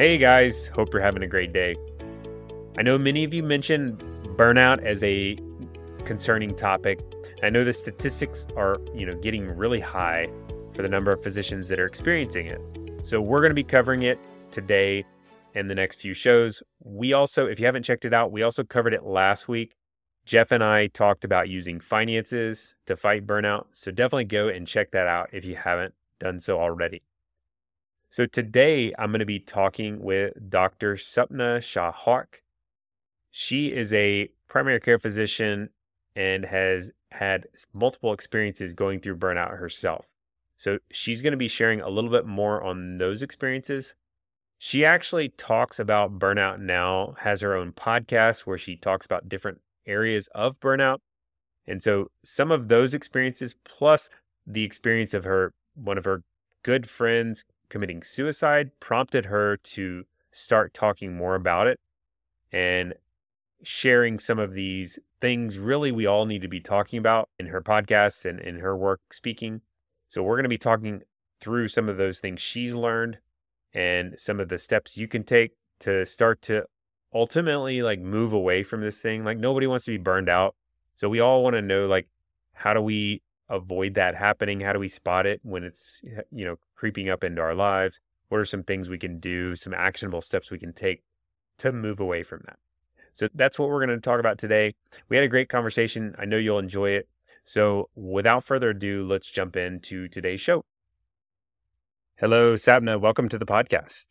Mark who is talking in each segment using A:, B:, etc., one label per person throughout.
A: Hey guys, hope you're having a great day. I know many of you mentioned burnout as a concerning topic. I know the statistics are, you know, getting really high for the number of physicians that are experiencing it. So we're going to be covering it today and the next few shows. We also, if you haven't checked it out, we also covered it last week. Jeff and I talked about using finances to fight burnout. So definitely go and check that out if you haven't done so already. So today I'm going to be talking with Dr. Sapna Shah She is a primary care physician and has had multiple experiences going through burnout herself. So she's going to be sharing a little bit more on those experiences. She actually talks about burnout now, has her own podcast where she talks about different areas of burnout. And so some of those experiences plus the experience of her one of her good friends committing suicide prompted her to start talking more about it and sharing some of these things really we all need to be talking about in her podcast and in her work speaking. So we're going to be talking through some of those things she's learned and some of the steps you can take to start to ultimately like move away from this thing. Like nobody wants to be burned out. So we all want to know like how do we avoid that happening? How do we spot it when it's, you know, creeping up into our lives? What are some things we can do, some actionable steps we can take to move away from that? So that's what we're going to talk about today. We had a great conversation. I know you'll enjoy it. So without further ado, let's jump into today's show. Hello, Sapna. Welcome to the podcast.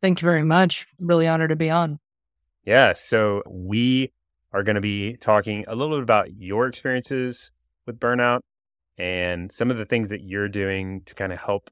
B: Thank you very much. Really honored to be on.
A: Yeah. So we are going to be talking a little bit about your experiences with burnout and some of the things that you're doing to kind of help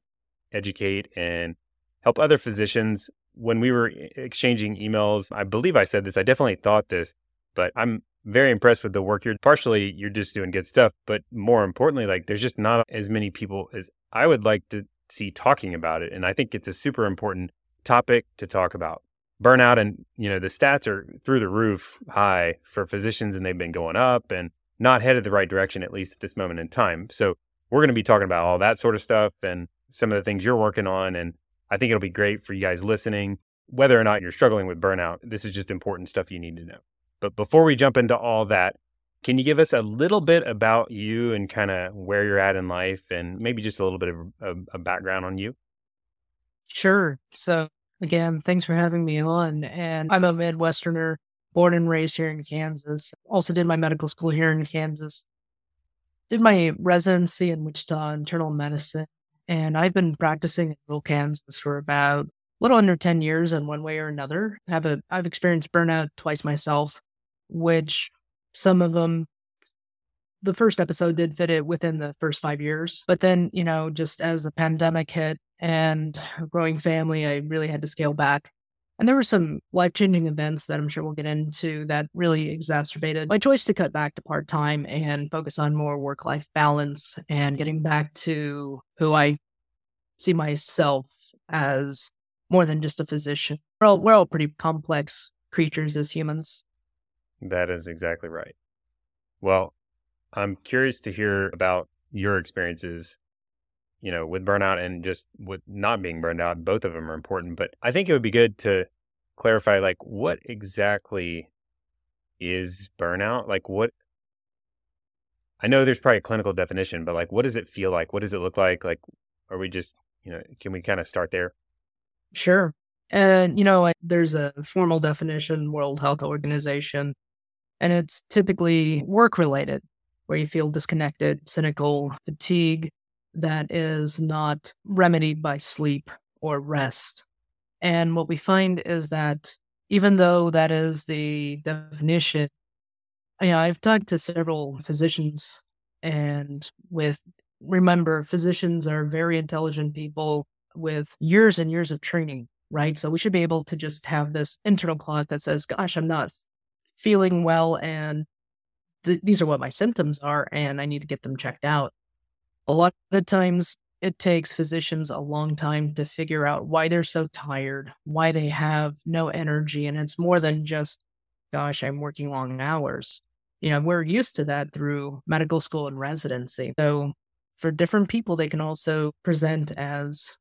A: educate and help other physicians. When we were exchanging emails, I believe I said this, I definitely thought this, but I'm very impressed with the work you're partially you're just doing good stuff, but more importantly, like there's just not as many people as I would like to see talking about it. And I think it's a super important topic to talk about. Burnout and, you know, the stats are through the roof high for physicians and they've been going up and not headed the right direction, at least at this moment in time. So we're going to be talking about all that sort of stuff and some of the things you're working on. And I think it'll be great for you guys listening. Whether or not you're struggling with burnout, this is just important stuff you need to know. But before we jump into all that, can you give us a little bit about you and kind of where you're at in life and maybe just a little bit of a, a background on you?
B: Sure. So, again, thanks for having me on. And I'm a Midwesterner born and raised here in Kansas. Also did my medical school here in Kansas. Did my residency in Wichita internal medicine. And I've been practicing in Little Kansas for about a little under 10 years in one way or another. Have a I've experienced burnout twice myself, which some of them the first episode did fit it within the first five years. But then, you know, just as the pandemic hit and growing family, I really had to scale back and there were some life changing events that I'm sure we'll get into that really exacerbated my choice to cut back to part time and focus on more work life balance and getting back to who I see myself as more than just a physician. We're all, we're all pretty complex creatures as humans.
A: That is exactly right. Well, I'm curious to hear about your experiences you know, with burnout and just with not being burned out, both of them are important. But I think it would be good to clarify, like, what exactly is burnout? Like, what? I know there's probably a clinical definition, but like, what does it feel like? What does it look like? Like, are we just, you know, can we kind of start there?
B: Sure. And, you know, there's a formal definition, World Health Organization, and it's typically work related, where you feel disconnected, cynical, fatigue, that is not remedied by sleep or rest. And what we find is that even though that is the definition, you know, I've talked to several physicians and with remember physicians are very intelligent people with years and years of training, right? So we should be able to just have this internal clock that says, gosh, I'm not feeling well and th- these are what my symptoms are and I need to get them checked out. A lot of times it takes physicians a long time to figure out why they're so tired, why they have no energy. And it's more than just, gosh, I'm working long hours. You know, we're used to that through medical school and residency. So for different people, they can also present as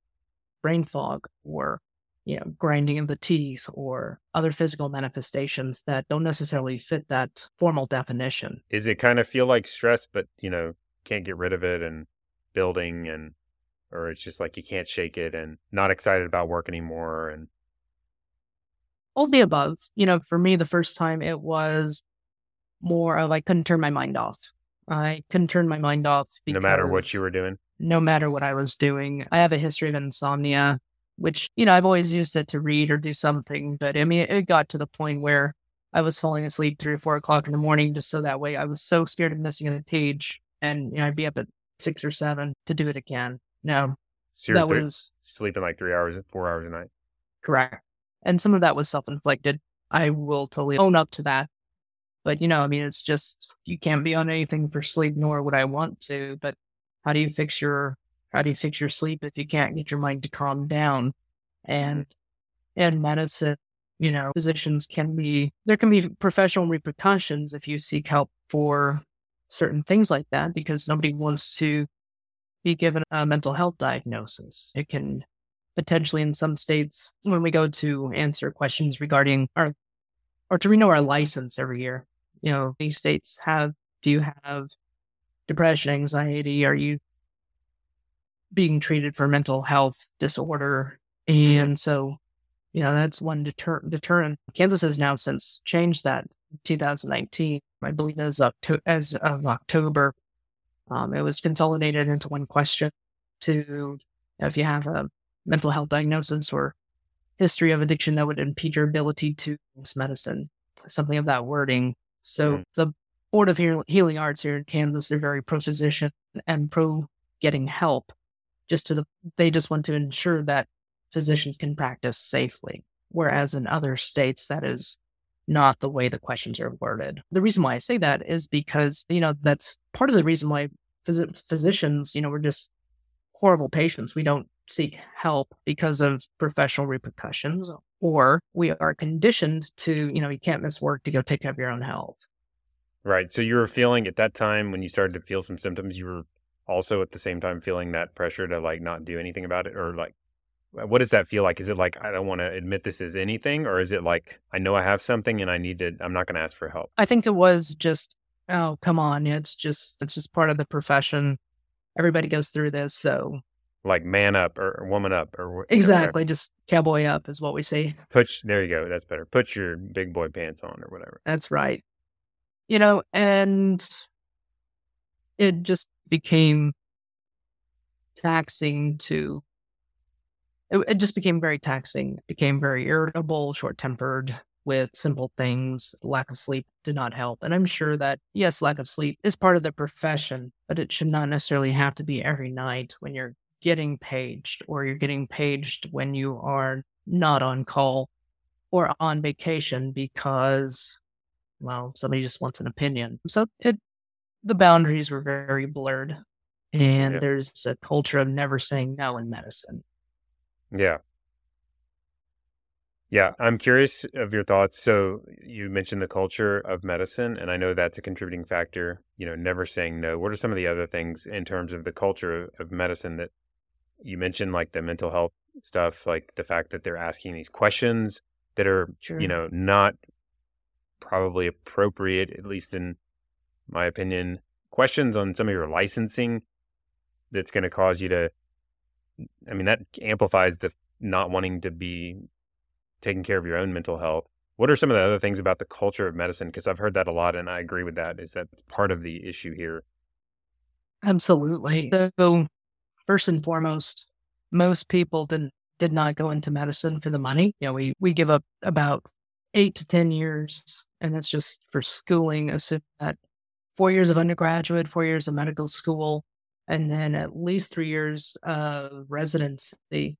B: brain fog or you know, grinding of the teeth or other physical manifestations that don't necessarily fit that formal definition.
A: Is it kind of feel like stress, but, you know, can't get rid of it and building and, or it's just like you can't shake it and not excited about work anymore and
B: all the above. You know, for me, the first time it was more of I couldn't turn my mind off. I couldn't turn my mind off
A: no matter what you were doing.
B: No matter what I was doing, I have a history of insomnia, which you know I've always used it to read or do something. But I mean, it got to the point where I was falling asleep three or four o'clock in the morning, just so that way I was so scared of missing a page, and you know I'd be up at six or seven to do it again. No,
A: so that was sleeping like three hours, four hours a night.
B: Correct. And some of that was self inflicted. I will totally own up to that. But, you know, I mean, it's just, you can't be on anything for sleep, nor would I want to. But how do you fix your, how do you fix your sleep if you can't get your mind to calm down? And in medicine, you know, physicians can be, there can be professional repercussions if you seek help for certain things like that because nobody wants to be given a mental health diagnosis. It can potentially in some states when we go to answer questions regarding our or to renew our license every year. You know, these states have do you have depression, anxiety? Are you being treated for mental health disorder? And so, you know, that's one deter- deterrent. Kansas has now since changed that 2019, I believe as, Octo- as of October. Um, it was consolidated into one question to if you have a mental health diagnosis or history of addiction that would impede your ability to use medicine, something of that wording. So mm. the Board of Healing Arts here in Kansas, they're very pro physician and pro getting help. Just to the, they just want to ensure that physicians can practice safely. Whereas in other states, that is not the way the questions are worded. The reason why I say that is because, you know, that's part of the reason why phys- physicians, you know, we're just horrible patients. We don't seek help because of professional repercussions, or we are conditioned to, you know, you can't miss work to go take care of your own health.
A: Right. So you were feeling at that time when you started to feel some symptoms, you were also at the same time feeling that pressure to like not do anything about it or like what does that feel like? Is it like I don't want to admit this is anything or is it like I know I have something and I need to I'm not going to ask for help?
B: I think it was just oh, come on, it's just it's just part of the profession. Everybody goes through this, so
A: like man up or woman up or
B: exactly just cowboy up is what we say.
A: Put there you go that's better. Put your big boy pants on or whatever.
B: That's right. You know and it just became taxing to it, it just became very taxing it became very irritable short-tempered with simple things lack of sleep did not help and i'm sure that yes lack of sleep is part of the profession but it should not necessarily have to be every night when you're getting paged or you're getting paged when you are not on call or on vacation because well somebody just wants an opinion. So it the boundaries were very blurred and yeah. there's a culture of never saying no in medicine.
A: Yeah yeah i'm curious of your thoughts so you mentioned the culture of medicine and i know that's a contributing factor you know never saying no what are some of the other things in terms of the culture of medicine that you mentioned like the mental health stuff, like the fact that they're asking these questions that are, sure. you know, not probably appropriate, at least in my opinion, questions on some of your licensing that's going to cause you to, I mean, that amplifies the not wanting to be taking care of your own mental health. What are some of the other things about the culture of medicine? Because I've heard that a lot and I agree with that. Is that part of the issue here?
B: Absolutely. So first and foremost, most people didn't did not go into medicine for the money. You know, we we give up about eight to ten years, and that's just for schooling. Assume that four years of undergraduate, four years of medical school, and then at least three years of residency.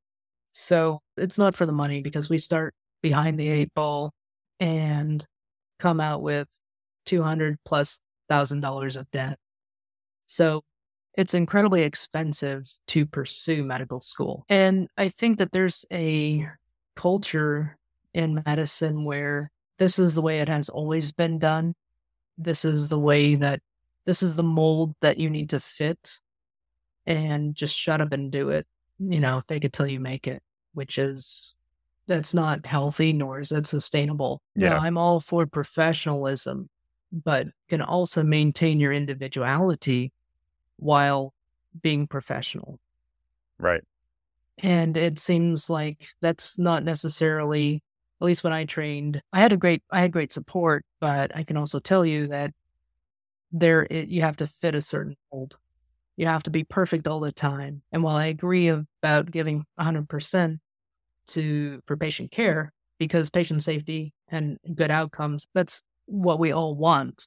B: So it's not for the money because we start behind the eight ball and come out with two hundred plus thousand dollars of debt. So it's incredibly expensive to pursue medical school. And I think that there's a culture in medicine where this is the way it has always been done. This is the way that this is the mold that you need to fit and just shut up and do it. You know, fake it till you make it, which is that's not healthy nor is it sustainable.
A: Yeah.
B: Now, I'm all for professionalism, but can also maintain your individuality while being professional.
A: Right.
B: And it seems like that's not necessarily, at least when I trained, I had a great, I had great support, but I can also tell you that there, it, you have to fit a certain mold. You have to be perfect all the time. And while I agree about giving 100% to for patient care, because patient safety and good outcomes, that's what we all want.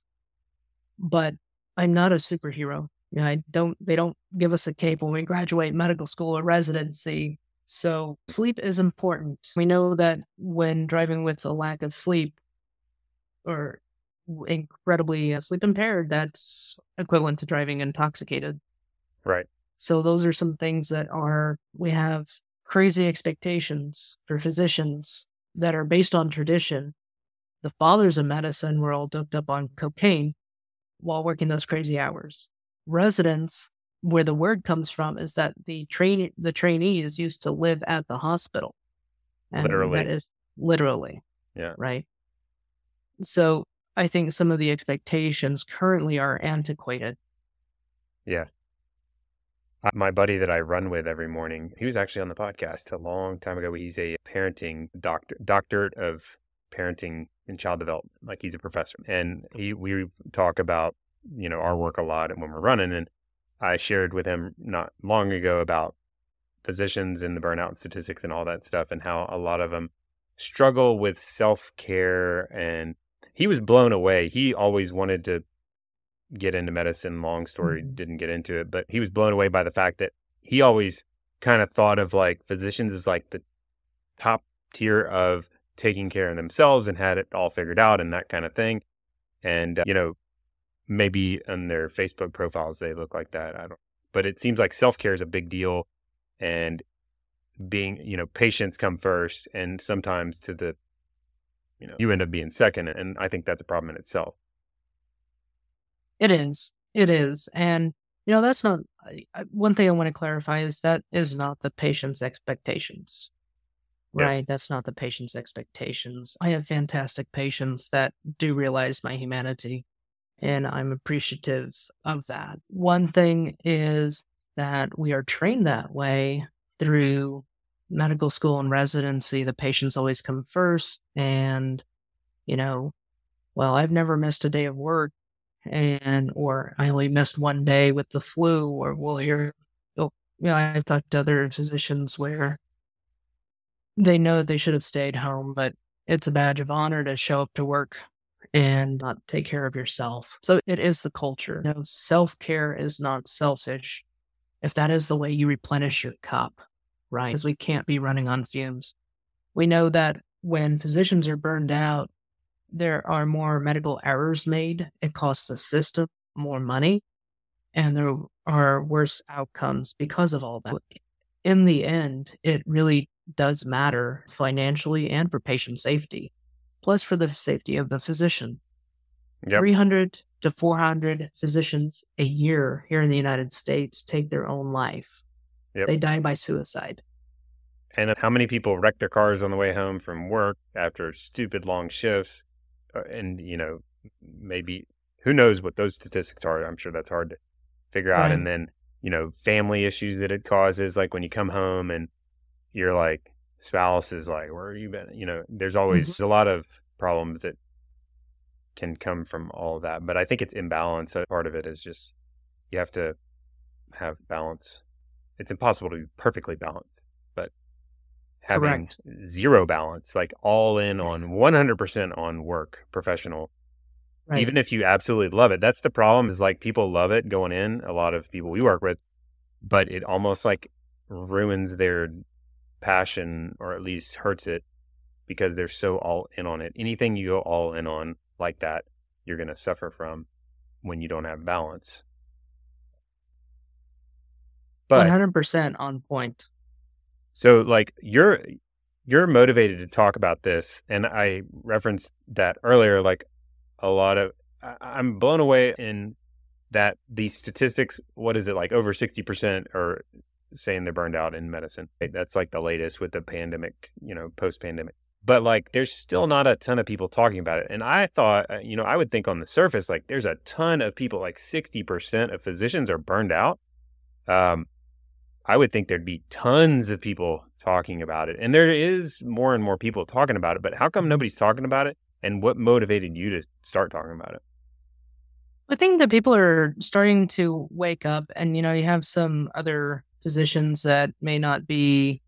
B: But I'm not a superhero. You know, I don't they don't give us a cape when we graduate medical school or residency. So sleep is important. We know that when driving with a lack of sleep or incredibly uh, sleep impaired, that's equivalent to driving intoxicated.
A: Right.
B: So those are some things that are we have crazy expectations for physicians that are based on tradition. The fathers of medicine were all doped up on cocaine while working those crazy hours. Residents, where the word comes from, is that the train the trainees used to live at the hospital. And
A: Literally.
B: That is literally.
A: Yeah.
B: Right. So I think some of the expectations currently are antiquated.
A: Yeah. My buddy that I run with every morning, he was actually on the podcast a long time ago. He's a parenting doctor, doctorate of parenting and child development. Like he's a professor, and he we talk about you know our work a lot and when we're running. And I shared with him not long ago about physicians and the burnout statistics and all that stuff, and how a lot of them struggle with self care. And he was blown away. He always wanted to get into medicine. Long story,
B: Mhm.
A: didn't get into it, but he was blown away by the fact that he always kind of thought of like physicians as like the top tier of taking care of themselves and had it all figured out and that kind of thing. And, uh, you know, maybe on their Facebook profiles they look like that. I don't, but it seems like self care is a big deal and being, you know, patients come first and sometimes to the, you know, you end up being second. And I think that's a problem in itself.
B: It is. It is. And, you know, that's not one thing I want to clarify is that is not the patient's expectations.
A: Yeah.
B: Right. That's not the patient's expectations. I have fantastic patients that do realize my humanity, and I'm appreciative of that. One thing is that we are trained that way through medical school and residency. The patients always come first. And, you know, well, I've never missed a day of work and or I only missed one day with the flu, or we'll hear, oh, you know, I've talked to other physicians where they know they should have stayed home, but it's a badge of honor to show up to work and not take care of yourself. So it is the culture. You know, self care is not selfish if that is the way you replenish your cup, right? Because we can't be running on fumes. We know that when physicians are burned out, there are more medical errors made. It costs the system more money, and there are worse outcomes because of all that. In the end, it really does matter financially and for patient safety, plus for the safety of the physician.
A: Yep.
B: 300 to 400 physicians a year here in the United States take their own life.
A: Yep.
B: They die by suicide.
A: And how many people wreck their cars on the way home from work after stupid long shifts? Uh, And, you know, maybe who knows what those statistics are? I'm sure that's hard to figure out.
B: Right.
A: And then, you know, family issues that it causes, like when you come home and your like spouse is like, where have you been? You know, there's always a lot of problems that can come from all of that. But I think it's imbalance. Uh, Part of it is just you have to have balance. It's impossible to be perfectly balanced, but having
B: Correct.
A: zero balance, like all in on 100% on work, professional,
B: Right.
A: even if you absolutely love it. That's the problem is like people love it going in, a lot of people we work with, but it almost like ruins their passion or at least hurts it because they're so all in on it. Anything you go all in on like that, you're going to suffer from when you don't have balance. But
B: 100% on point.
A: So like you're you're motivated to talk about this and I referenced that earlier like a lot of I'm blown away in that these statistics what is it like over 60% are saying they're burned out in medicine. That's like the latest with the pandemic, you know, post pandemic. But like, there's still not a ton of people talking about it. And I thought, uh, you know, I would think on the surface, like, there's a ton of people, like 60% of physicians are burned out. Um, I would think there'd be tons of people talking about it. And there is more and more people talking about it. But how come mm-hmm. nobody's talking about it? And what motivated you to start talking about it?
B: I think that people are starting to wake up, and you know, you have some other physicians that may not be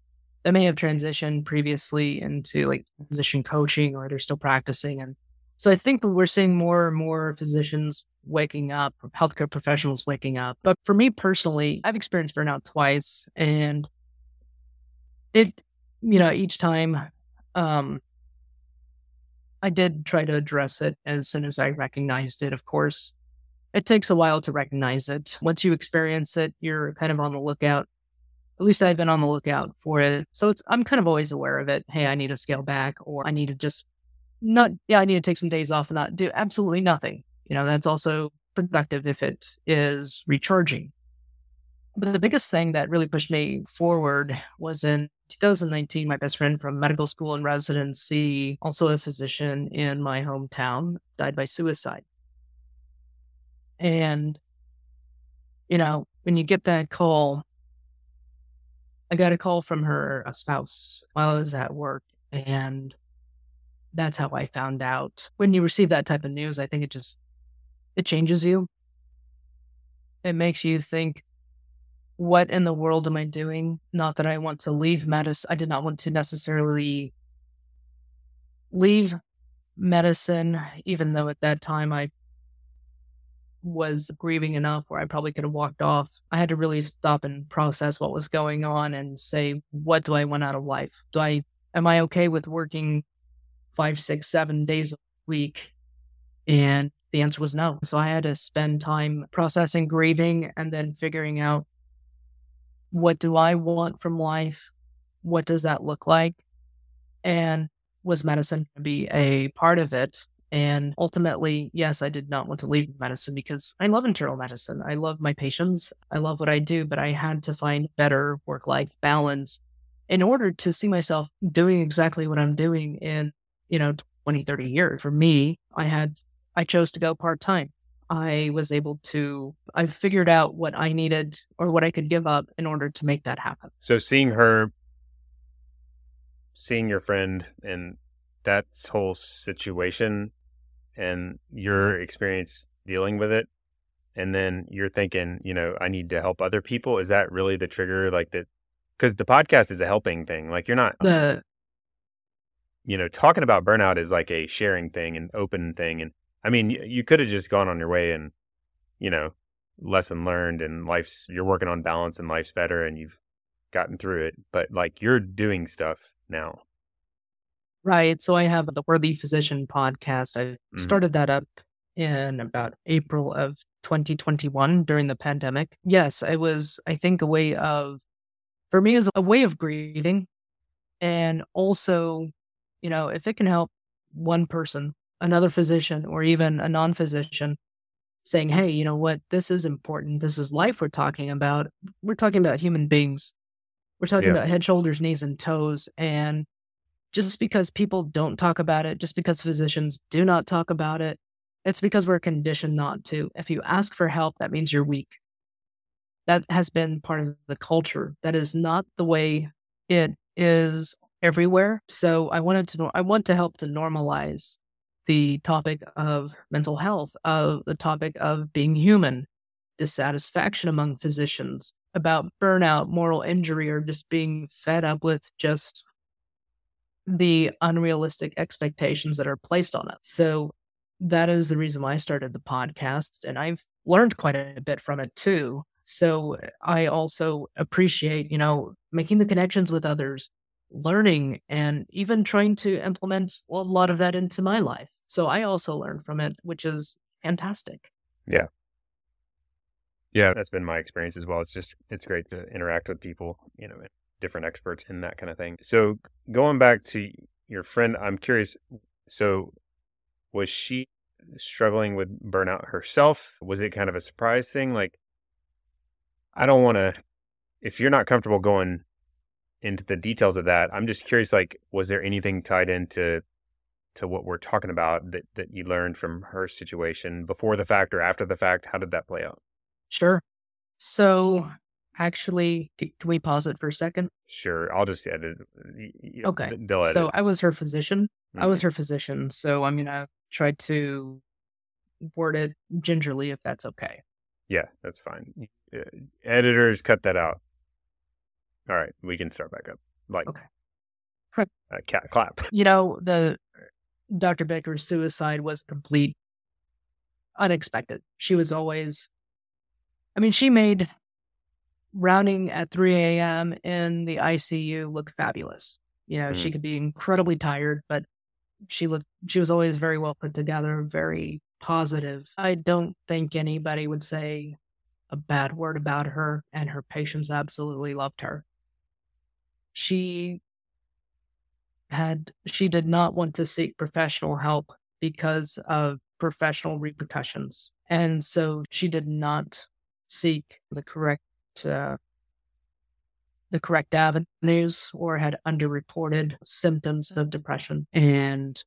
B: that may have transitioned previously into like physician coaching or they're still practicing. And so I think we're seeing more and more physicians waking up, healthcare professionals waking up. But for me personally, I've experienced burnout twice and it, you know, each time, um, I did try to address it as soon as I recognized it, of course. It takes a while to recognize it. Once you experience it, you're kind of on the lookout at least I've been on the lookout for it. So it's I'm kind of always aware of it. Hey, I need to scale back or I need to just not yeah, I need to take some days off and not do absolutely nothing. You know, that's also productive if it is recharging. But the biggest thing that really pushed me forward was in 2019, my best friend from medical school and residency, also a physician in my hometown, died by suicide. And, you know, when you get that call, I got a call from her a spouse while I was at work, and that's how I found out. When you receive that type of news, I think it just it changes you. It makes you think, what in the world am I doing? Not that I want to leave medicine. I did not want to necessarily leave medicine, even though at that time I was grieving enough where I probably could have walked off. I had to really stop and process what was going on and say, what do I want out of life? Do I, am I okay with working five, six, seven days a week? And the answer was no. So I had to spend time processing grieving and then figuring out what do I want from life? What does that look like? And was medicine to be a part of it? And ultimately, yes, I did not want to leave medicine because I love internal medicine. I love my patients. I love what I do, but I had to find better work life balance in order to see myself doing exactly what I'm doing in, you know, 20, 30 years. For me, I had, I chose to go part time. I was able to, I figured out what I needed or what I could give up in order to make that happen.
A: So seeing her, seeing your friend and that whole situation and your experience dealing with it and then you're thinking you know i need to help other people is that really the trigger like that because the podcast is a helping thing like you're not the you know talking about burnout is like a sharing thing and open thing and i mean you, you could have just gone on your way and you know lesson learned and life's you're working on balance and life's better and you've gotten through it but like you're doing stuff now
B: Right. So I have the Worthy Physician podcast. I mm-hmm. started that up in about April of 2021 during the pandemic. Yes, it was, I think, a way of, for me, is a way of grieving. And also, you know, if it can help one person, another physician, or even a non physician saying, hey, you know what, this is important. This is life we're talking about. We're talking about human beings. We're talking yeah. about head, shoulders, knees, and toes. And just because people don't talk about it, just because physicians do not talk about it, it's because we're conditioned not to. If you ask for help, that means you're weak. That has been part of the culture. That is not the way it is everywhere. So I wanted to I want to help to normalize the topic of mental health, of the topic of being human, dissatisfaction among physicians, about burnout, moral injury, or just being fed up with just the unrealistic expectations that are placed on us. So that is the reason why I started the podcast. And I've learned quite a bit from it too. So I also appreciate, you know, making the connections with others, learning, and even trying to implement a lot of that into my life. So I also learned from it, which is fantastic.
A: Yeah. Yeah, that's been my experience as well. It's just, it's great to interact with people, you know, different experts in that kind of thing. So going back to your friend, I'm curious. So was she struggling with burnout herself? Was it kind of a surprise thing? Like, I don't want to if you're not comfortable going into the details of that, I'm just curious. Like, was there anything tied into to what we're talking about that that you learned from her situation before the fact or after the fact? How did that play out?
B: Sure. So, actually, can we pause it for a second?
A: Sure, I'll just edit.
B: Okay. So I was her physician. Mm-hmm. I was her physician. So I'm gonna try to word it gingerly, if that's okay.
A: Yeah, that's fine. Uh, editors, cut that out. All right, we can start back up. Like,
B: okay.
A: Uh, cat clap.
B: You know, the Dr. Baker's suicide was complete unexpected. She was always, I mean, she made rounding at 3 a.m. in the ICU look fabulous. You know, mm. she could be incredibly tired, but she looked, she was always very well put together, very positive. I don't think anybody would say a bad word about her, and her patients absolutely loved her. She had, she did not want to seek professional help because of professional repercussions. And so she did not seek the correct uh, the correct avenues or had underreported symptoms of depression. And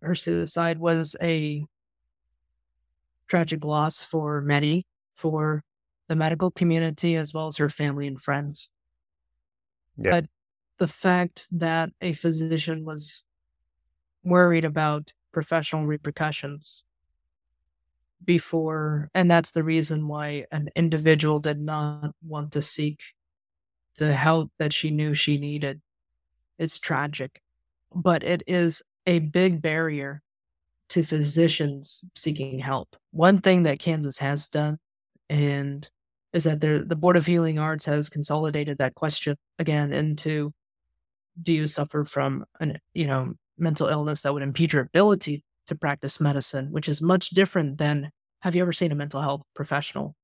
B: her suicide was a tragic loss for many, for the medical community, as well as her family and friends. Yeah. But the fact that a physician was worried about professional repercussions before and that's the reason why an individual did not want to seek the help that she knew she needed it's tragic but it is a big barrier to physicians seeking help one thing that kansas has done and is that the, the board of healing arts has consolidated that question again into do you suffer from an you know mental illness that would impede your ability to practice medicine, which is much different than have you ever seen a mental health professional?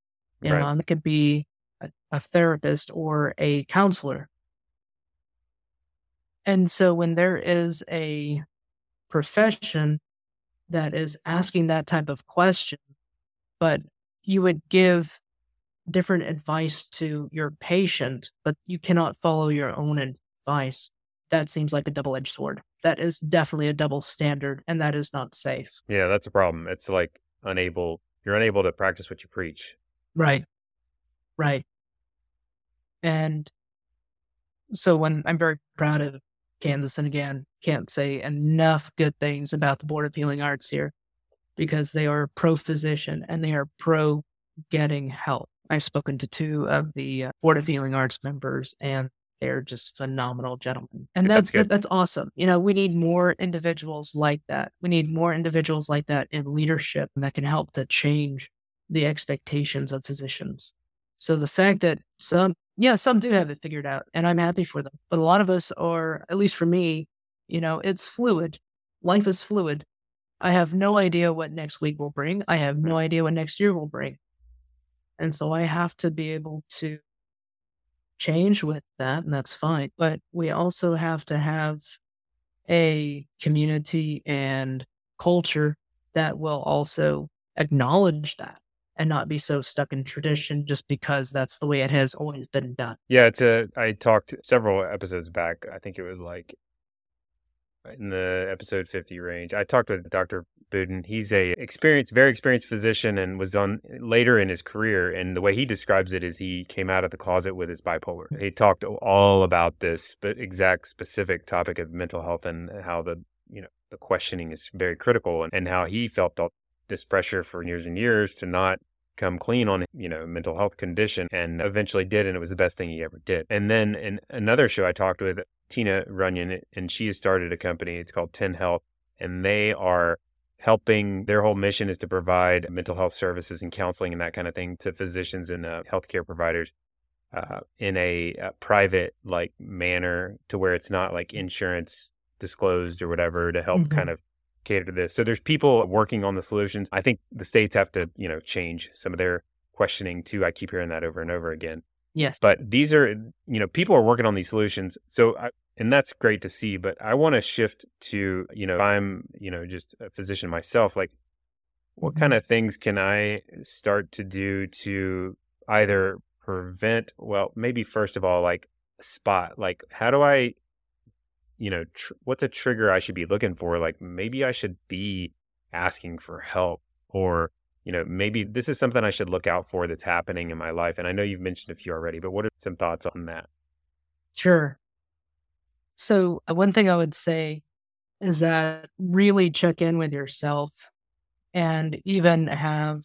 B: You right. know, and it could be a, a therapist or a counselor. And so when there is a profession that is asking that type of question, but you would give different advice to your patient, but you cannot follow your own advice that seems like a double edged sword. That is definitely a double standard, and that is not safe.
A: Yeah, that's a problem. It's like unable, you're unable to practice what you preach.
B: Right. Right. And so when I'm very proud of Kansas, and again, can't say enough good things about the Board of Healing Arts here because they are pro physician and they are pro getting help. I've spoken to two of the uh, Board of Healing Arts members, and they're just phenomenal gentlemen. And that's that's, that's awesome. You know, we need more individuals like that. We need more individuals like that in leadership that can help to change the expectations of physicians. So the fact that some yeah, some do have it figured out and I'm happy for them. But a lot of us are, at least for me, you know, it's fluid. Life is fluid. I have no idea what next week will bring. I have no idea what next year will bring. And so I have to be able to change with that, and that's fine. But we also have to have a community and culture that will also acknowledge that and not be so stuck in tradition just because that's the way it has always been done.
A: Yeah, it's a I talked several episodes back. I think it was like in the episode 50 range. I talked with Dr. Budin. He's a experienced, very experienced physician and was on later in his career. And the way he describes it is he came out of the closet with his bipolar. He talked all about this exact specific topic of mental health and how the, you know, the questioning is very critical and, and how he felt all this pressure for years and years to not come clean on you know mental health condition and eventually did and it was the best thing he ever did and then in another show i talked with tina runyon and she has started a company it's called 10 health and they are helping their whole mission is to provide mental health services and counseling and that kind of thing to physicians and uh, healthcare providers uh, in a, a, private like manner to where it's not like insurance disclosed or whatever to help mm-hmm. kind of cater to this. So there's people working on the solutions. I think the states have to, you know, change some of their questioning too. I keep hearing that over and over again.
B: Yes.
A: But these are, you know, people are working on these solutions. So, I, and that's great to see. But I want to shift to, you know, I'm, you know, just a physician myself. Like, what kind mm-hmm. of things can I start to do to either prevent, well, maybe first of all, like spot, like how do I, you know, tr- what's a trigger I should be looking for? Like maybe I should be asking for help or, you know, maybe this is something I should look out for that's happening in my life. And I know you've mentioned a few already, but what are some thoughts on that?
B: Sure. So, uh, one thing I would say is that really check in with yourself and even have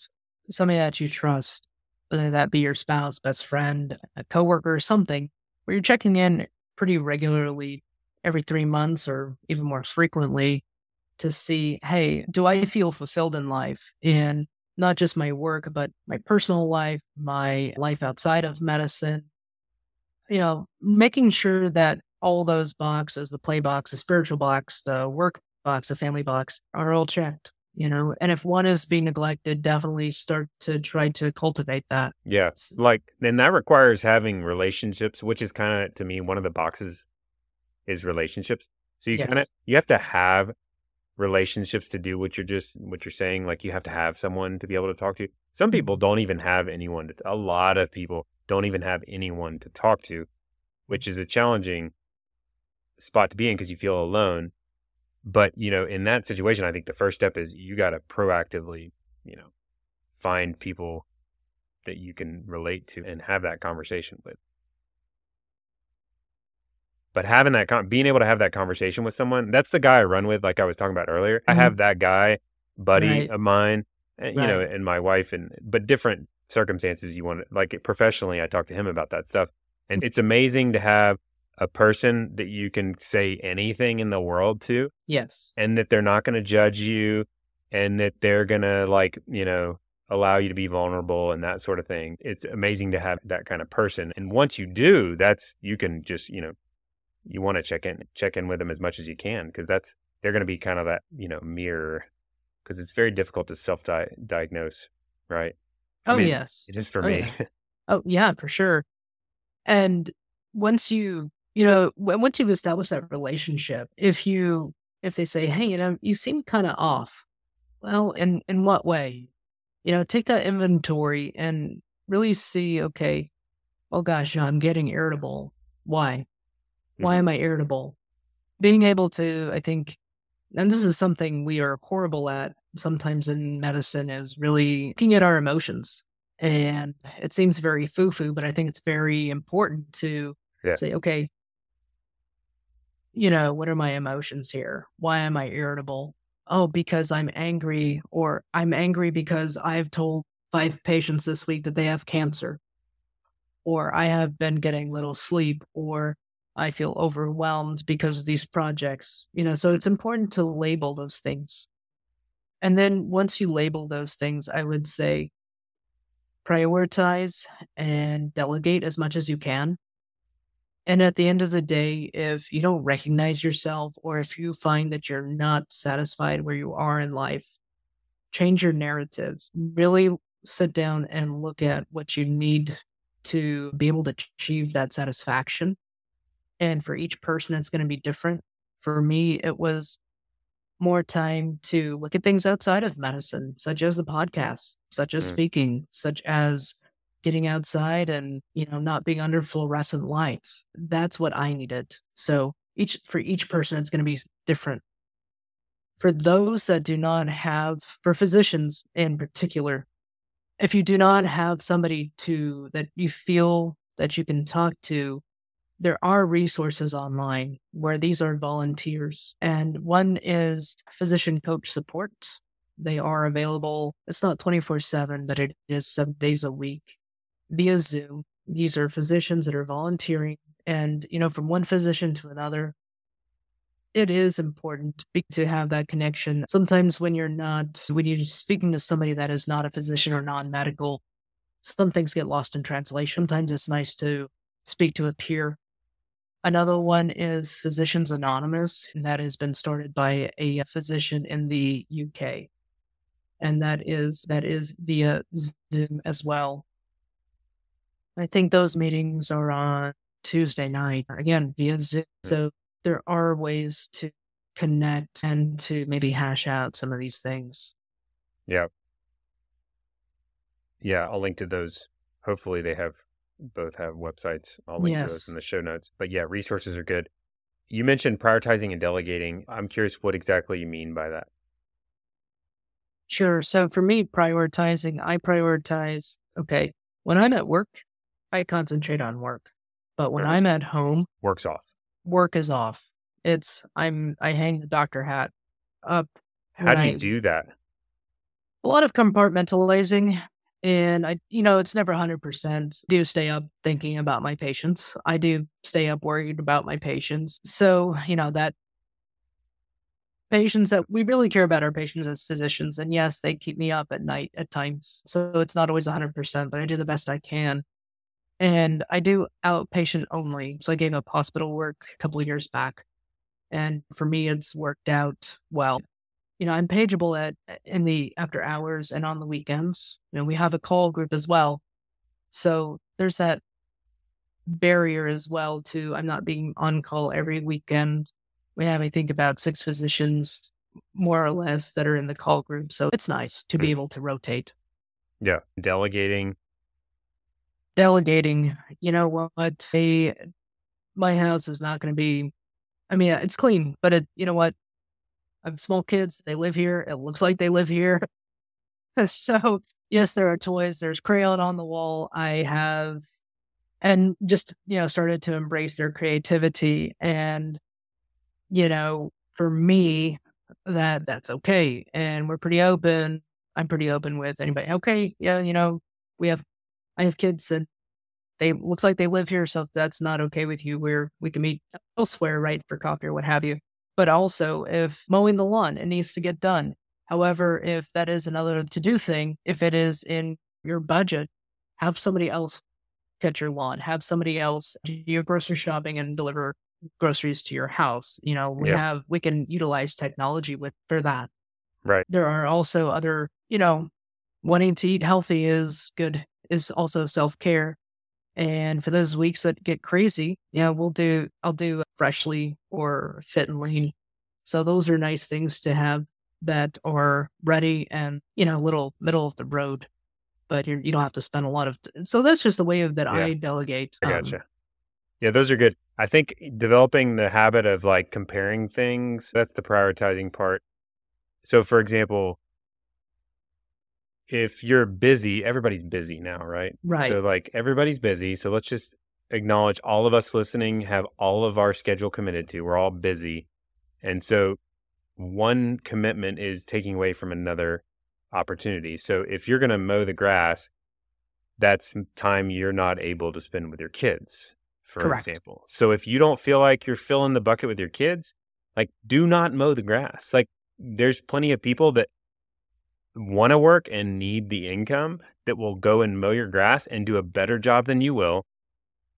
B: somebody that you trust, whether that be your spouse, best friend, a coworker, or something, where you're checking in pretty regularly every three months or even more frequently to see, hey, do I feel fulfilled in life in not just my work, but my personal life, my life outside of medicine? You know, making sure that all those boxes, the play box, the spiritual box, the work box, the family box are all checked, you know, and if one is being neglected, definitely start to try to cultivate that.
A: Yeah. Like, and that requires having relationships, which is kind of to me one of the boxes is relationships. So you
B: Yes.
A: kind of, you have to have relationships to do what you're just, what you're saying. Like you have to have someone to be able to talk to. Some people mm-hmm. don't even have anyone to, a lot of people don't even have anyone to talk to, which is a challenging spot to be in because you feel alone. But, you know, in that situation, I think the first step is you got to proactively, you know, find people that you can relate to and have that conversation with. But having that, con- being able to have that conversation with someone, that's the guy I run with, like I was talking about earlier. I
B: Mhm.
A: have that guy, buddy
B: Right.
A: of mine, and, you know, and my wife, and but different circumstances. You want to, like professionally, I talk to him about that stuff. And it's amazing to have a person that you can say anything in the world to
B: Yes.
A: and that they're not going to judge you and that they're going to like you know allow you to be vulnerable and that sort of thing it's amazing to have that kind of person and once you do that's you can just you know you want to check in check in with them as much as you can because that's they're going to be kind of that you know mirror because it's very difficult to self diagnose right I
B: Oh,
A: mean,
B: yes.
A: it is for
B: Oh,
A: me
B: yeah. Oh, yeah, for sure. And once you, you know, once you've established that relationship, if you, if they say, hey, you know, you seem kind of off, well, in in what way? You know, take that inventory and really see, okay, oh gosh, you know, I'm getting irritable. Why? Why
A: Mhm.
B: am I irritable? Being able to, I think, and this is something we are horrible at sometimes in medicine, is really looking at our emotions. And it seems very foo foo, but I think it's very important to
A: Yeah.
B: say, okay, you know, what are my emotions here? Why am I irritable? Oh, because I'm angry, or I'm angry because I've told five patients this week that they have cancer, or I have been getting little sleep, or I feel overwhelmed because of these projects. You know, so it's important to label those things. And then once you label those things, I would say prioritize and delegate as much as you can. And at the end of the day, if you don't recognize yourself or if you find that you're not satisfied where you are in life, change your narrative. Really sit down and look at what you need to be able to achieve that satisfaction. And for each person, it's going to be different. For me, it was more time to look at things outside of medicine, such as the podcast, such as
A: Mm.
B: speaking, such as getting outside and, you know, not being under fluorescent lights. That's what I needed. So each for each person it's going to be different. For those that do not have for physicians in particular, if you do not have somebody to that you feel that you can talk to there are resources online where these are volunteers and one is physician coach support. They are available it's not 24/7 but it is 7 days a week via zoom. These are physicians that are volunteering and you know from one physician to another it is important to have that connection. Sometimes when you're not when you're speaking to somebody that is not a physician or non-medical some things get lost in translation. Sometimes it's nice to speak to a peer Another one is Physicians Anonymous, and that has been started by a uh, physician in the UK. And that is that is via Zoom as well. I think those meetings are on Tuesday night, again via Zoom. So there are ways to connect and to maybe hash out some of these things.
A: Yeah. Yeah, I'll link to those hopefully they have both have websites. I'll link to those in the show notes. But yeah, resources are good. You mentioned prioritizing and delegating. I'm curious what exactly you mean by that.
B: Sure. So for me, prioritizing, I prioritize, okay, when I'm at work, I concentrate on work. But when. I'm at home,
A: Works off.
B: work is off. It's, I'm, I hang the doctor hat up.
A: How do you
B: Right.
A: do that?
B: A lot of compartmentalizing. And I, you know, it's never 100%. Do stay up thinking about my patients. I do stay up worried about my patients. So, you know, that patients that we really care about our patients as physicians. And yes, they keep me up at night at times. So it's not always 100%, but I do the best I can. And I do outpatient only. So I gave up hospital work a couple of years back. And for me, it's worked out well. You know, I'm pageable at uh, in the after hours and on the weekends. You know, we have a call group as well. So there's that barrier as well to I'm not being on call every weekend. We have, I think, about six physicians more or less that are in the call group. So it's nice to be mm. able to rotate.
A: Yeah. Delegating.
B: Delegating, you know what? A, my house is not going to be, I mean, it's clean, but it, you know what? I have small kids. They live here. It looks like they live here. so, yes, there are toys. There's crayon on the wall. I have, and just, you know, started to embrace their creativity. And, you know, for me, that that's okay. And we're pretty open. I'm pretty open with anybody. Okay. Yeah. You know, we have, I have kids and they look like they live here. So if that's not okay with you, we're, we can meet elsewhere, right? For coffee or what have you. But also if mowing the lawn, it needs to get done. However, if that is another to do thing, if it is in your budget, have somebody else cut your lawn, have somebody else do your grocery shopping and deliver groceries to your house. You know, we
A: Yeah.
B: have, we can utilize technology with for that.
A: Right.
B: There are also other, you know, wanting to eat healthy is good, is also self care. And for those weeks that get crazy, yeah, we'll do, I'll do freshly or fit and lean. So those are nice things to have that are ready and, you know, little middle of the road, but you're, you don't have to spend a lot of, t- so that's just the way of that
A: Yeah.
B: I delegate.
A: I
B: um.
A: Yeah, those are good. I think developing the habit of like comparing things, that's the prioritizing part. So, for example, if you're busy, everybody's busy now, right?
B: right.
A: So, like, everybody's busy. So, let's just acknowledge all of us listening have all of our schedule committed to. We're all busy. And so, one commitment is taking away from another opportunity. So, if you're going to mow the grass, that's time you're not able to spend with your kids, for
B: Correct.
A: example. So, if you don't feel like you're filling the bucket with your kids, like, do not mow the grass. Like, there's plenty of people that want to work and need the income that will go and mow your grass and do a better job than you will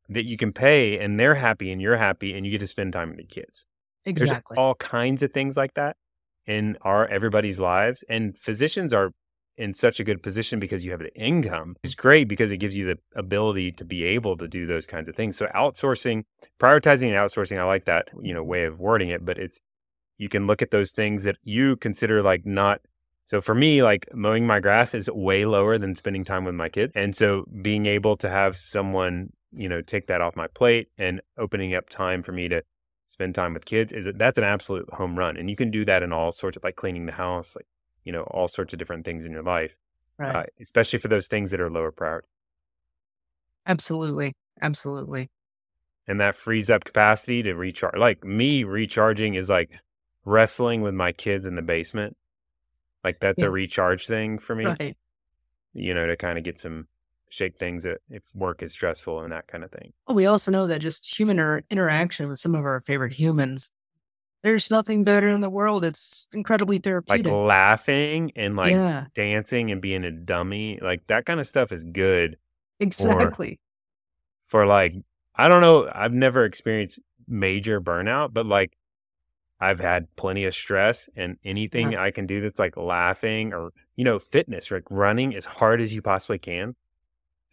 A: that you can pay and they're happy and you're happy and you get to spend time with your kids.
B: exactly.
A: There's all kinds of things like that in our everybody's lives and physicians are in such a good position because you have the income. It's great because it gives you the ability to be able to do those kinds of things. So outsourcing, prioritizing and outsourcing, I like that, you know, way of wording it, but it's you can look at those things that you consider like not so for me, like mowing my grass is way lower than spending time with my kids. And so being able to have someone, you know, take that off my plate and opening up time for me to spend time with kids is that's an absolute home run. And you can do that in all sorts of like cleaning the house, like, you know, all sorts of different things in your life,
B: right.
A: uh, especially for those things that are lower priority.
B: Absolutely. Absolutely.
A: And that frees up capacity to recharge. Like me recharging is like wrestling with my kids in the basement. Like that's
B: Yeah.
A: a recharge thing for me.
B: Right.
A: you know, to kind of get some shake things if work is stressful and that kind of thing.
B: Well, we also know that just human interaction with some of our favorite humans, there's nothing better in the world. It's incredibly therapeutic.
A: Like laughing and like
B: yeah,
A: dancing and being a dummy, like that kind of stuff is good
B: exactly.
A: for like, I don't know, I've never experienced major burnout, but like I've had plenty of stress and anything I can do that's like laughing or, you know, fitness, like running as hard as you possibly can.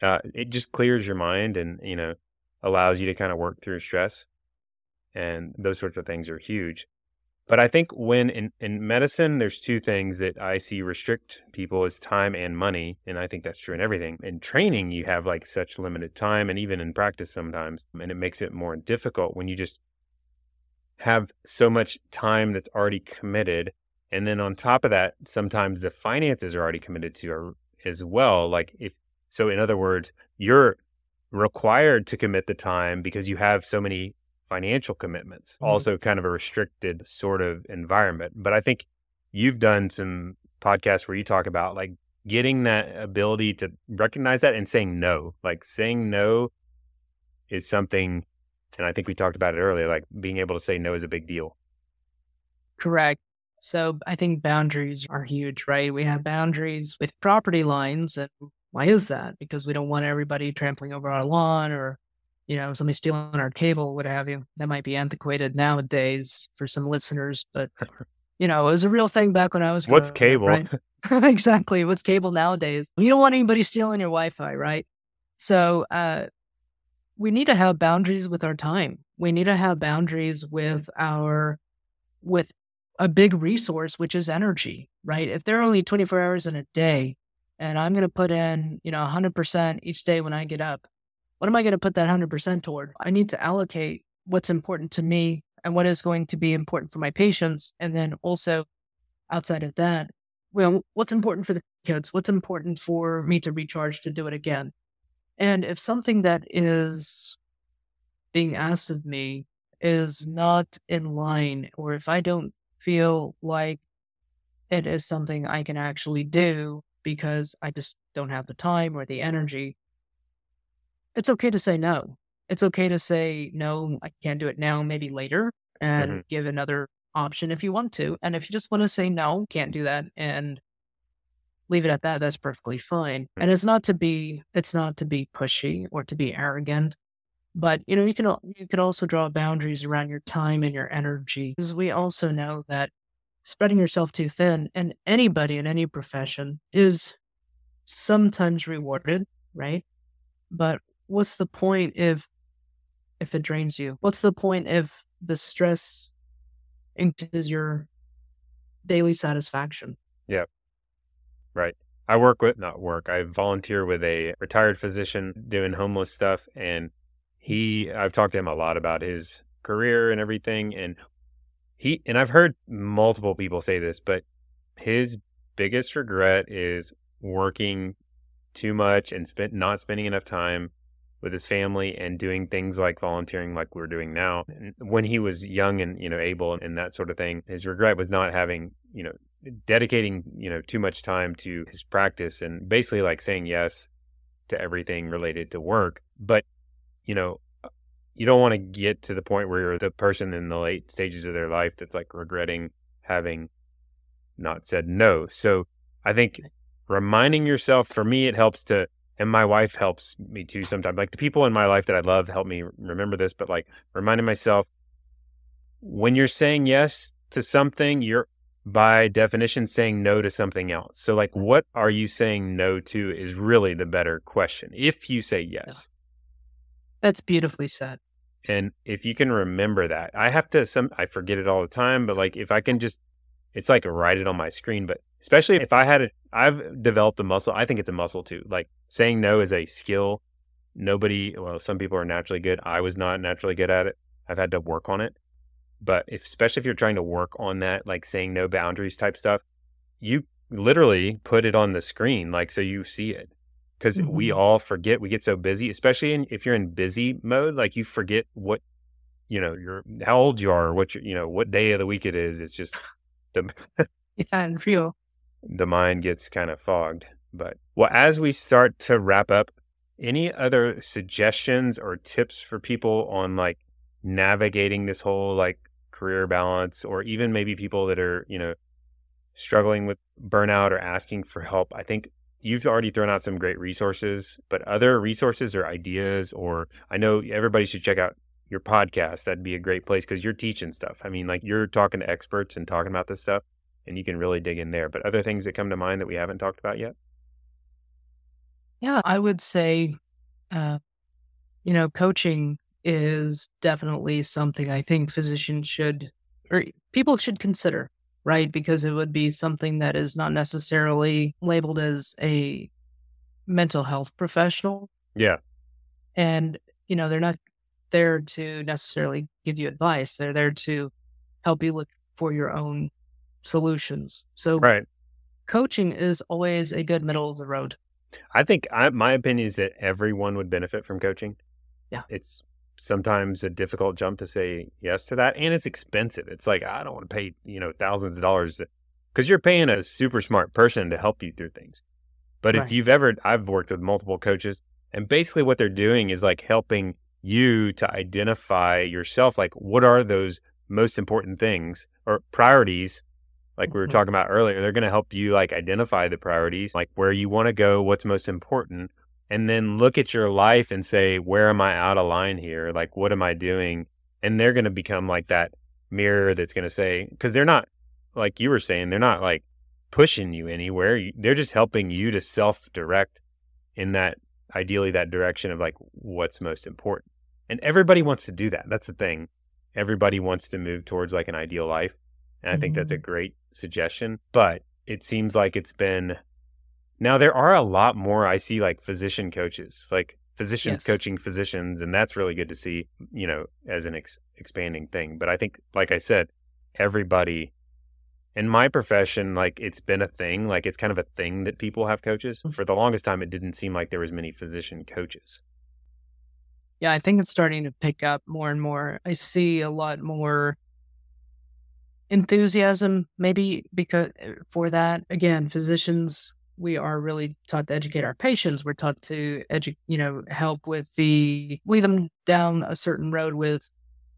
A: Uh, it just clears your mind and, you know, allows you to kind of work through stress. And those sorts of things are huge. But I think when in, in medicine, there's two things that I see restrict people is time and money. And I think that's true in everything. In training, you have like such limited time and even in practice sometimes. And it makes it more difficult when you just have so much time that's already committed. And then on top of that, sometimes the finances are already committed to as well. Like if, so in other words, you're required to commit the time because you have so many financial commitments. Mm-hmm. Also, kind of a restricted sort of environment. But I think you've done some podcasts where you talk about like getting that ability to recognize that and saying no. Like saying no is something, and I think we talked about it earlier, like being able to say no is a big deal.
B: Correct. So I think boundaries are huge, right? We have boundaries with property lines. And why is that? Because we don't want everybody trampling over our lawn or you know, somebody stealing our cable, what have you. That might be antiquated nowadays for some listeners, but you know, it was a real thing back when I was.
A: What's cable?
B: Right? exactly. What's cable nowadays? You don't want anybody stealing your Wi-Fi, right? So uh, we need to have boundaries with our time. We need to have boundaries with our with a big resource, which is energy, right? If there are only 24 hours in a day, and I'm going to put in, you know, 100% each day when I get up, what am I going to put that 100% toward? I need to allocate what's important to me and what is going to be important for my patients. And then also outside of that, well, what's important for the kids? What's important for me to recharge to do it again? And if something that is being asked of me is not in line, or if I don't feel like it is something I can actually do because I just don't have the time or the energy, it's okay to say no. It's okay to say, no, I can't do it now, maybe later, and mm-hmm. give another option if you want to. And if you just want to say, no, can't do that, and leave it at that, that's perfectly fine. And mm. it's not to be, it's not to be pushy or to be arrogant. But you know, you can you can also draw boundaries around your time and your energy, because we also know that spreading yourself too thin, and anybody in any profession is sometimes rewarded, right? But what's the point if if it drains you? What's the point if the stress increases your daily satisfaction?
A: Yeah. Right. I work with not work. I volunteer with a retired physician doing homeless stuff and he I've talked to him a lot about his career and everything and he and I've heard multiple people say this, but his biggest regret is working too much and spent not spending enough time with his family and doing things like volunteering like we're doing now. And when he was young and, you know, able and that sort of thing, his regret was not having, you know, dedicating, you know, too much time to his practice and basically like saying yes to everything related to work. But, you know, uh, you don't want to get to the point where you're the person in the late stages of their life that's like regretting having not said no. So I think reminding yourself, for me, it helps to and my wife helps me too sometimes. Like the people in my life that I love help me remember this, but like reminding myself when you're saying yes to something, you're by definition saying no to something else. So like what are you saying no to is really the better question if you say yes.
B: That's beautifully said.
A: And if you can remember that, I have to some I forget it all the time, but like if I can just it's like write it on my screen, but especially if I had a, I've developed a muscle. I think it's a muscle too. Like saying no is a skill. Nobody, well, some people are naturally good. I was not naturally good at it. I've had to work on it. But if, especially if you're trying to work on that, like saying no boundaries type stuff, you literally put it on the screen, like so you see it. Because mm-hmm. we all forget, we get so busy, especially in, if you're in busy mode, like you forget what, you know, you're how old you are, what you, you know, what day of the week it is. It's just the
B: yeah, real
A: the mind gets kind of fogged. But well, as we start to wrap up, any other suggestions or tips for people on like navigating this whole like career balance or even maybe people that are, you know, struggling with burnout or asking for help? I think you've already thrown out some great resources, but other resources or ideas, or I know everybody should check out your podcast. That'd be a great place because you're teaching stuff. I mean, like you're talking to experts and talking about this stuff and you can really dig in there. But other things that come to mind that we haven't talked about yet?
B: Yeah, I would say, uh, you know, coaching is definitely something I think physicians should or people should consider, right? Because it would be something that is not necessarily labeled as a mental health professional.
A: Yeah.
B: And, you know, they're not there to necessarily give you advice. They're there to help you look for your own solutions. So,
A: Right.
B: coaching is always a good middle of the road.
A: I think I, my opinion is that everyone would benefit from coaching.
B: Yeah.
A: It's sometimes a difficult jump to say yes to that. And it's expensive. It's like, I don't want to pay, you know, thousands of dollars because you're paying a super smart person to help you through things. But
B: Right.
A: if you've ever, I've worked with multiple coaches and basically what they're doing is like helping you to identify yourself. Like, what are those most important things or priorities like we were
B: Mhm.
A: talking about earlier they're going to help you like identify the priorities like where you want to go what's most important and then look at your life and say where am i out of line here? Like what am i doing? And they're going to become like that mirror that's going to say because they're not like you were saying they're not like pushing you anywhere. They're just helping you to self direct in that ideally that direction of like what's most important and everybody wants to do that. That's the thing. Everybody wants to move towards like an ideal life and i think that's a mm-hmm. great suggestion but it seems like it's been now there are a lot more i see like physician coaches like physicians
B: Yes.
A: coaching physicians and that's really good to see you know as an ex- expanding thing but i think like i said everybody in my profession like it's been a thing like it's kind of a thing that people have coaches
B: Mhm.
A: for the longest time it didn't seem like there was many physician coaches
B: Yeah, I think it's starting to pick up more and more. I see a lot more enthusiasm, maybe because for that. Again, physicians, we are really taught to educate our patients. We're taught to edu- you know, help with the lead them down a certain road with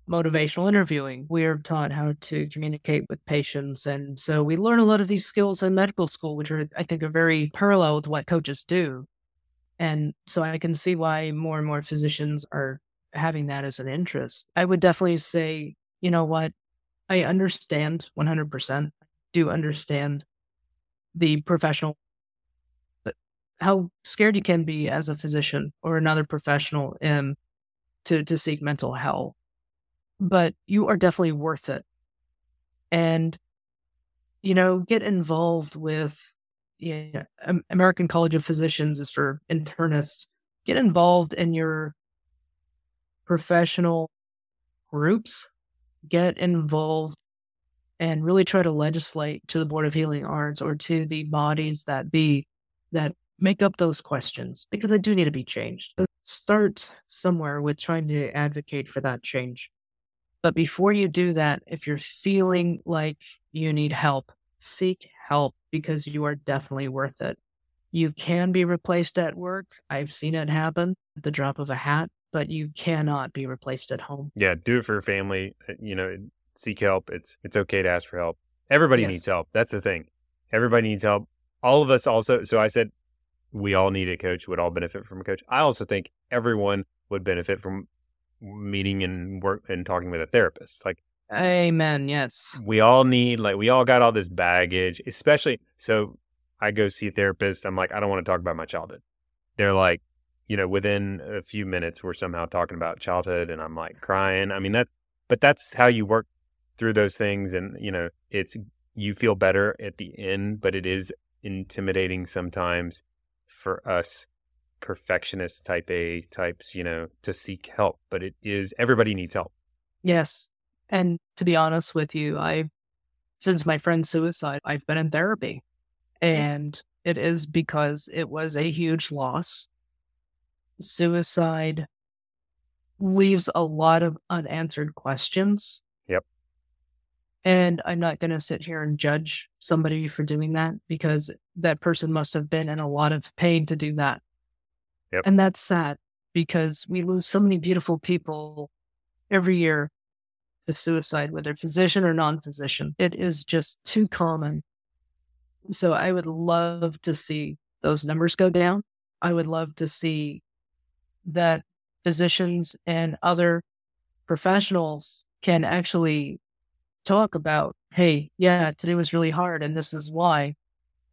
B: motivational interviewing. We are taught how to communicate with patients. And so we learn a lot of these skills in medical school, which are I think are very parallel with what coaches do. And so I can see why more and more physicians are having that as an interest. I would definitely say, you know what? I understand 100%. Do understand the professional, how scared you can be as a physician or another professional in to, to seek mental health. But you are definitely worth it. And, you know, get involved with yeah, Am- American College of Physicians is for internists. Get involved in your professional groups. Get involved and really try to legislate to the Board of Healing Arts or to the bodies that be that make up those questions because they do need to be changed. Start somewhere with trying to advocate for that change. But before you do that, if you're feeling like you need help, seek help because you are definitely worth it. You can be replaced at work. I've seen it happen at the drop of a hat, but you cannot be replaced at home.
A: yeah do it for your family uh, you know seek help it's it's okay to ask for help everybody
B: Yes.
A: needs help that's the thing everybody needs help all of us also so i said we all need a coach would all benefit from a coach i also think everyone would benefit from meeting and work and talking with a therapist like
B: Amen. Yes.
A: we all need like we all got all this baggage especially so i go see a therapist i'm like i don't want to talk about my childhood they're like you know within a few minutes we're somehow talking about childhood and i'm like crying i mean that's but that's how you work through those things and you know it's you feel better at the end but it is intimidating sometimes for us perfectionist type a types you know to seek help but it is everybody needs help
B: Yes. And to be honest with you, I, since my friend's suicide, I've been in therapy. Hmm. And it is because it was a huge loss. Suicide leaves a lot of unanswered questions.
A: Yep.
B: And I'm not going to sit here and judge somebody for doing that because that person must have been in a lot of pain to do that.
A: Yep.
B: And that's sad because we lose so many beautiful people every year to suicide, whether physician or non physician. It is just too common. So I would love to see those numbers go down. I would love to see that physicians and other professionals can actually talk about, hey, yeah, today was really hard and this is why,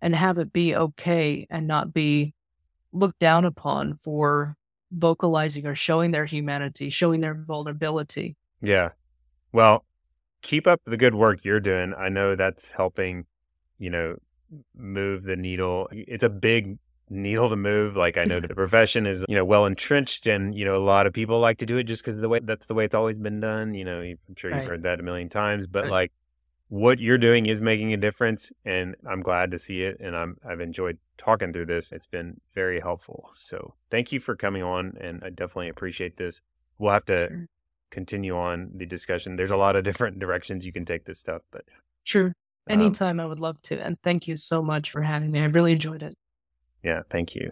B: and have it be okay and not be looked down upon for vocalizing or showing their humanity, showing their vulnerability.
A: Yeah. Well, keep up the good work you're doing. I know that's helping, you know, move the needle. It's a big needle to move. Like I know the profession is, you know, well entrenched and, you know, a lot of people like to do it just because the way that's the way it's always been done. You know, I'm sure you've
B: Right.
A: heard that a million times, but
B: Right.
A: like what you're doing is making a difference and I'm glad to see it and I'm I've enjoyed talking through this. It's been very helpful. So thank you for coming on and I definitely appreciate this. We'll have to
B: Sure.
A: continue on the discussion. There's a lot of different directions you can take this stuff, but
B: Sure.
A: um,
B: Anytime I would love to. And thank you so much for having me. I really enjoyed it.
A: yeah, thank you.